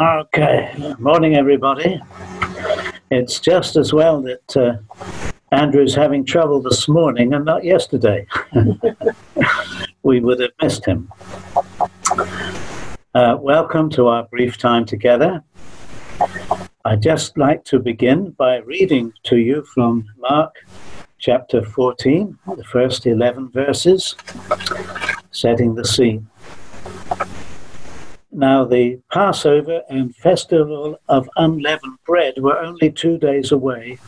Okay, morning everybody. It's just as well that uh, Andrew's having trouble this morning and not yesterday. we would have missed him. Uh, welcome to our brief time together. I'd just like to begin by reading to you from Mark chapter 14, the first 11 verses, setting the scene. Now, the Passover and festival of unleavened bread were only two days away,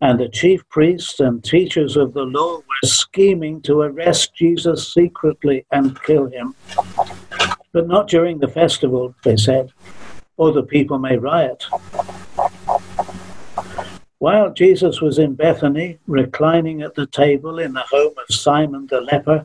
and the chief priests and teachers of the law were scheming to arrest Jesus secretly and kill him. But not during the festival, they said, or the people may riot. While Jesus was in Bethany, reclining at the table in the home of Simon the leper,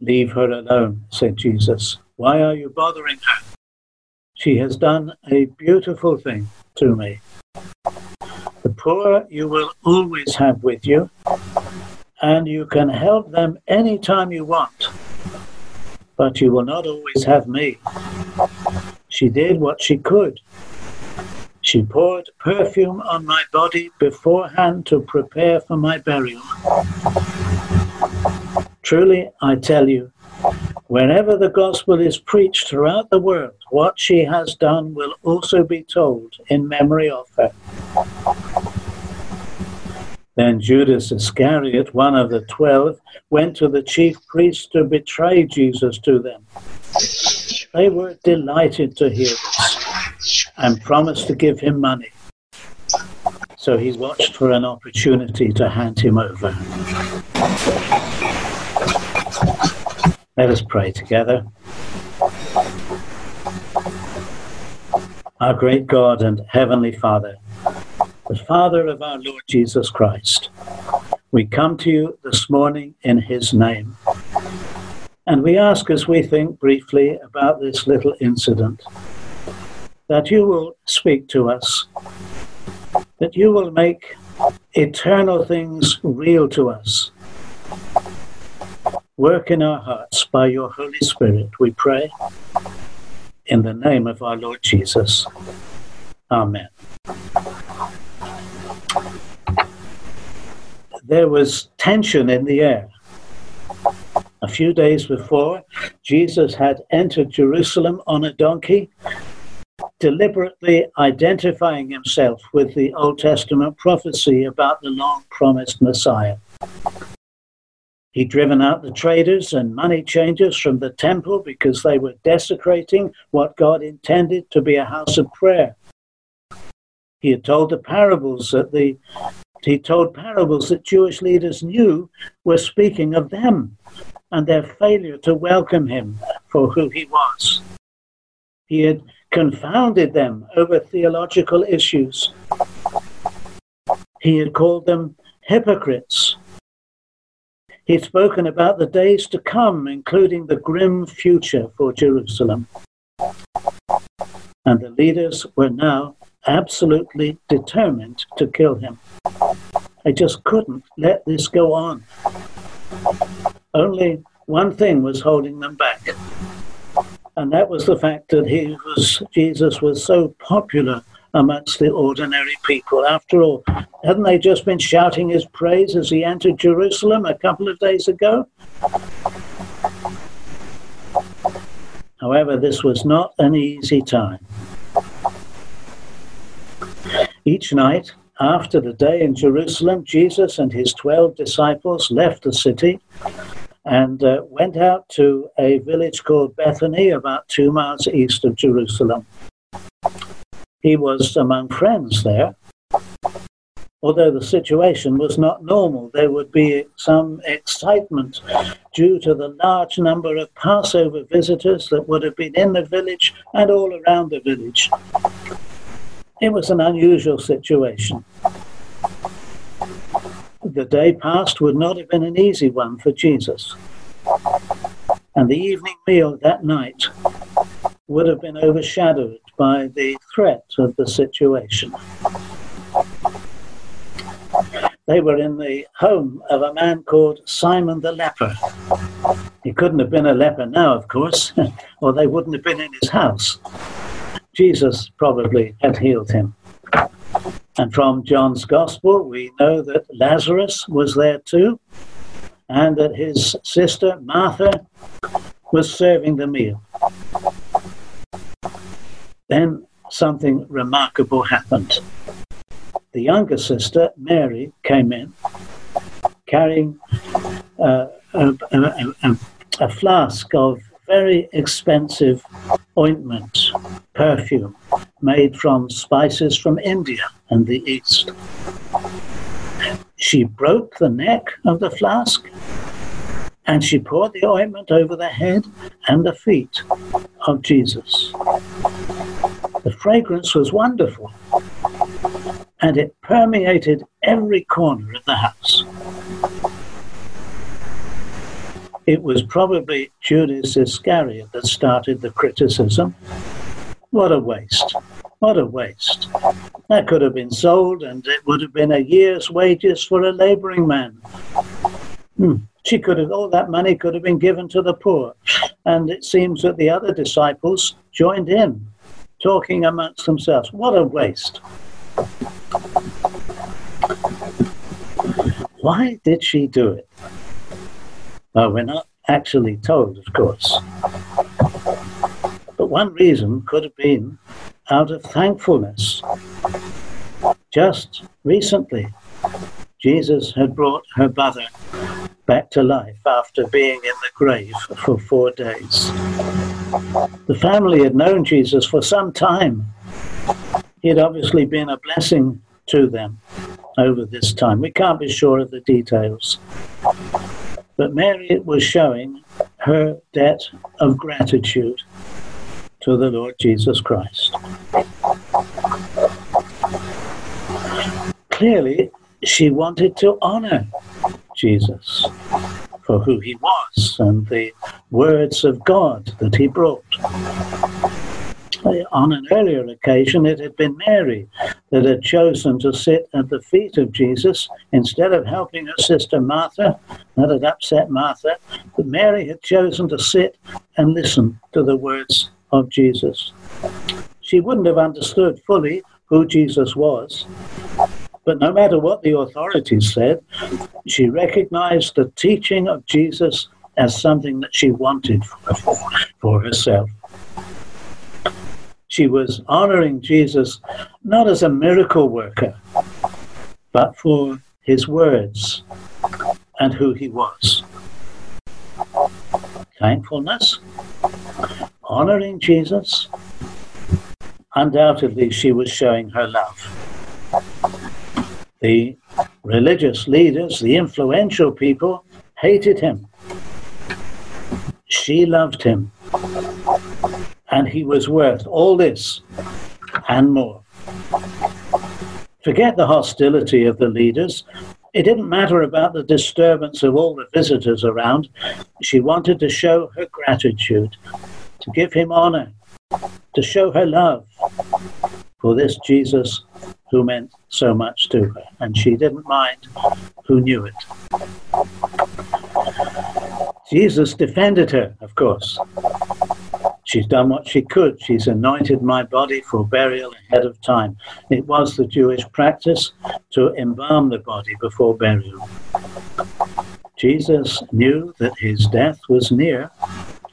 Leave her alone, said Jesus. Why are you bothering her? She has done a beautiful thing to me. The poor you will always have with you, and you can help them any time you want. But you will not always have me. She did what she could. She poured perfume on my body beforehand to prepare for my burial. Truly, I tell you, wherever the gospel is preached throughout the world, what she has done will also be told in memory of her. Then Judas Iscariot, one of the twelve, went to the chief priests to betray Jesus to them. They were delighted to hear this and promised to give him money. So he watched for an opportunity to hand him over. Let us pray together. Our great God and Heavenly Father, the Father of our Lord Jesus Christ. We come to you this morning in his name. And we ask as we think briefly about this little incident that you will speak to us, that you will make eternal things real to us. Work in our hearts by your Holy Spirit, we pray. In the name of our Lord Jesus. Amen. there was tension in the air. A few days before, Jesus had entered Jerusalem on a donkey, deliberately identifying himself with the Old Testament prophecy about the long promised Messiah. He'd driven out the traders and money changers from the temple because they were desecrating what God intended to be a house of prayer. He had told the parables that the he told parables that Jewish leaders knew were speaking of them and their failure to welcome him for who he was. He had confounded them over theological issues. He had called them hypocrites. He'd spoken about the days to come, including the grim future for Jerusalem. And the leaders were now absolutely determined to kill him. They just couldn't let this go on. Only one thing was holding them back, and that was the fact that he was Jesus was so popular amongst the ordinary people. After all, hadn't they just been shouting his praise as he entered Jerusalem a couple of days ago? However, this was not an easy time. Each night, after the day in Jerusalem, Jesus and his 12 disciples left the city and uh, went out to a village called Bethany, about two miles east of Jerusalem. He was among friends there. although the situation was not normal. There would be some excitement due to the large number of Passover visitors that would have been in the village and all around the village. It was an unusual situation. The day past would not have been an easy one for Jesus. And the evening meal that night would have been overshadowed by the threat of the situation. They were in the home of a man called Simon the leper. He couldn't have been a leper now, of course, or they wouldn't have been in his house. Jesus probably had healed him. And from John's Gospel, we know that Lazarus was there too, and that his sister Martha was serving the meal. Then something remarkable happened the younger sister, Mary, came in carrying uh, a, a, a, a flask of very expensive ointment, perfume, made from spices from India and the East. She broke the neck of the flask and she poured the ointment over the head and the feet of Jesus. Fragrance was wonderful and it permeated every corner of the house. It was probably Judas Iscariot that started the criticism. What a waste. What a waste. That could have been sold and it would have been a year's wages for a laboring man. Hmm. She could have, all that money could have been given to the poor. And it seems that the other disciples joined in, talking amongst themselves. What a waste. Why did she do it? Well, we're not actually told, of course. But one reason could have been out of thankfulness. Just recently, Jesus had brought her brother back to life after being in the grave for four days. The family had known Jesus for some time. He had obviously been a blessing to them over this time. We can't be sure of the details. But Mary was showing her debt of gratitude to the Lord Jesus Christ. Clearly, she wanted to honor Jesus for who he was and the words of God that he brought on an earlier occasion, it had been Mary that had chosen to sit at the feet of Jesus instead of helping her sister Martha. That had upset Martha. But Mary had chosen to sit and listen to the words of Jesus. She wouldn't have understood fully who Jesus was. But no matter what the authorities said, she recognized the teaching of Jesus as something that she wanted for, herself. She was honoring Jesus not as a miracle worker, but for his words and who he was. Thankfulness, honoring Jesus. Undoubtedly, she was showing her love. The religious leaders, the influential people, hated him. She loved him and he was worth all this and more. Forget the hostility of the leaders. It didn't matter about the disturbance of all the visitors around. She wanted to show her gratitude, to give him honor, to show her love for this Jesus who meant so much to her. And she didn't mind who knew it. Jesus defended her, of course. She's done what she could. She's anointed my body for burial ahead of time. It was the Jewish practice to embalm the body before burial. Jesus knew that his death was near,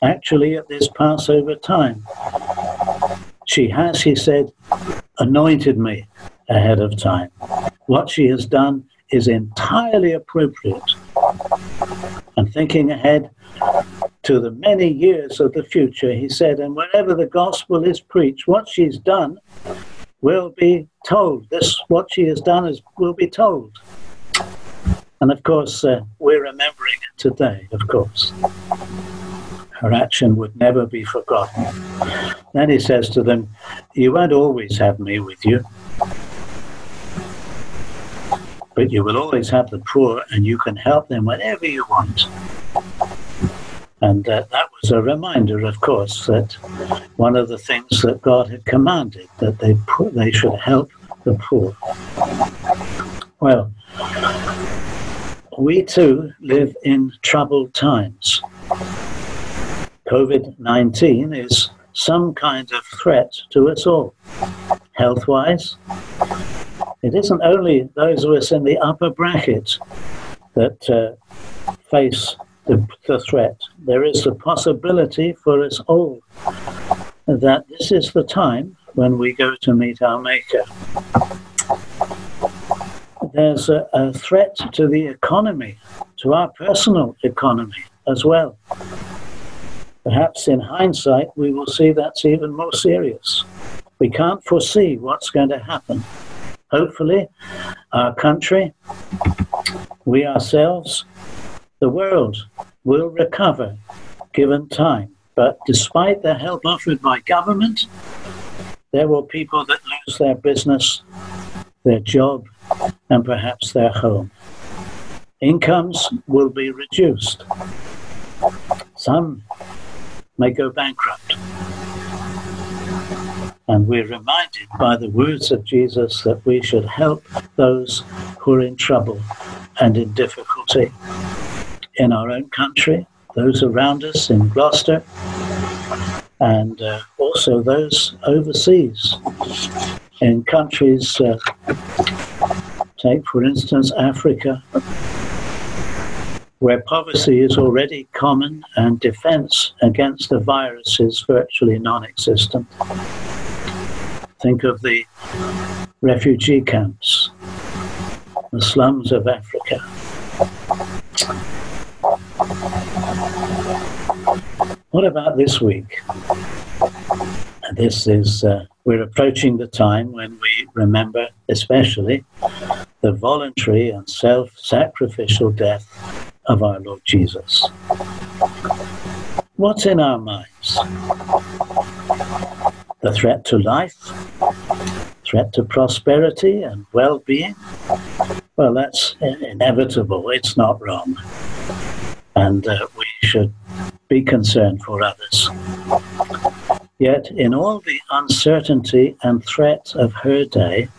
actually at this Passover time. She has, he said, anointed me ahead of time. What she has done is entirely appropriate. And thinking ahead, to the many years of the future, he said, and wherever the gospel is preached, what she's done will be told. This, what she has done, is will be told. And of course, uh, we're remembering it today, of course. Her action would never be forgotten. Then he says to them, You won't always have me with you, but you will always have the poor, and you can help them whenever you want. And uh, that was a reminder, of course, that one of the things that God had commanded that they put, they should help the poor. Well, we too live in troubled times. COVID 19 is some kind of threat to us all, health wise. It isn't only those of us in the upper bracket that uh, face the, the threat. There is the possibility for us all that this is the time when we go to meet our Maker. There's a, a threat to the economy, to our personal economy as well. Perhaps in hindsight, we will see that's even more serious. We can't foresee what's going to happen. Hopefully, our country, we ourselves, the world will recover given time. But despite the help offered by government, there will people that lose their business, their job, and perhaps their home. Incomes will be reduced. Some may go bankrupt. And we're reminded by the words of Jesus that we should help those who are in trouble and in difficulty in our own country, those around us in Gloucester, and uh, also those overseas in countries, uh, take for instance Africa, where poverty is already common and defense against the virus is virtually non existent. Think of the refugee camps, the slums of Africa. What about this week? This is, uh, we're approaching the time when we remember, especially, the voluntary and self sacrificial death of our Lord Jesus. What's in our minds? The threat to life, threat to prosperity and well being? Well, that's inevitable. It's not wrong. And uh, we should be concerned for others. Yet, in all the uncertainty and threat of her day,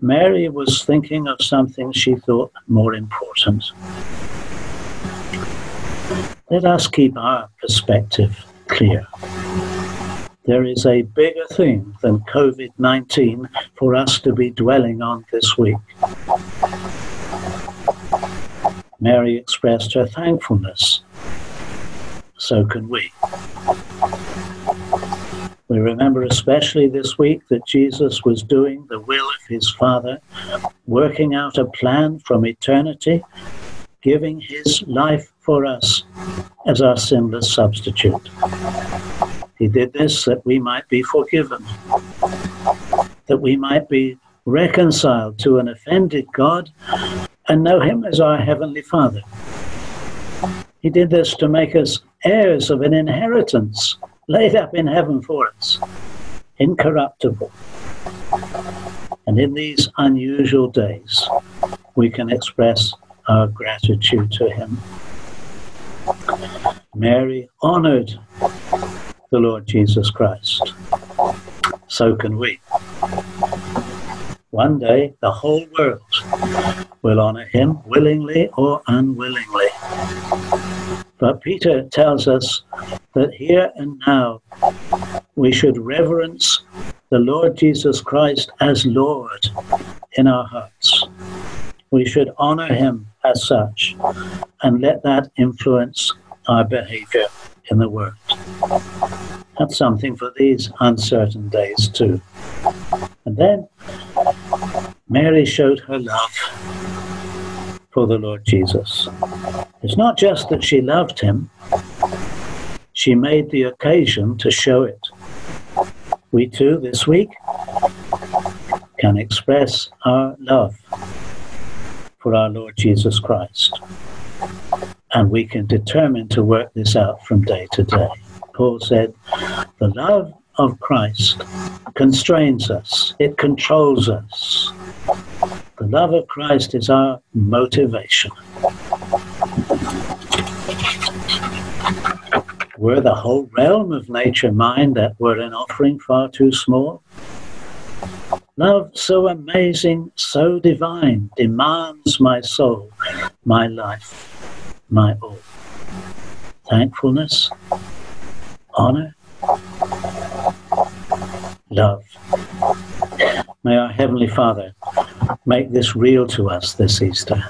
Mary was thinking of something she thought more important. Let us keep our perspective clear. There is a bigger thing than COVID 19 for us to be dwelling on this week. Mary expressed her thankfulness. So can we. We remember especially this week that Jesus was doing the will of his Father, working out a plan from eternity, giving his life for us as our sinless substitute. He did this that we might be forgiven, that we might be reconciled to an offended God and know Him as our Heavenly Father. He did this to make us heirs of an inheritance laid up in heaven for us, incorruptible. And in these unusual days, we can express our gratitude to Him. Mary honored the Lord Jesus Christ. So can we. One day, the whole world will honor him willingly or unwillingly. But Peter tells us that here and now we should reverence the Lord Jesus Christ as Lord in our hearts. We should honor him as such and let that influence our behavior in the world. That's something for these uncertain days, too. And then Mary showed her love for the Lord Jesus. It's not just that she loved him, she made the occasion to show it. We too, this week, can express our love for our Lord Jesus Christ. And we can determine to work this out from day to day. Paul said, The love of Christ constrains us, it controls us. The love of Christ is our motivation. Were the whole realm of nature mine, that were an offering far too small? Love so amazing, so divine, demands my soul, my life, my all. Thankfulness, honor, love. May our Heavenly Father make this real to us this Easter.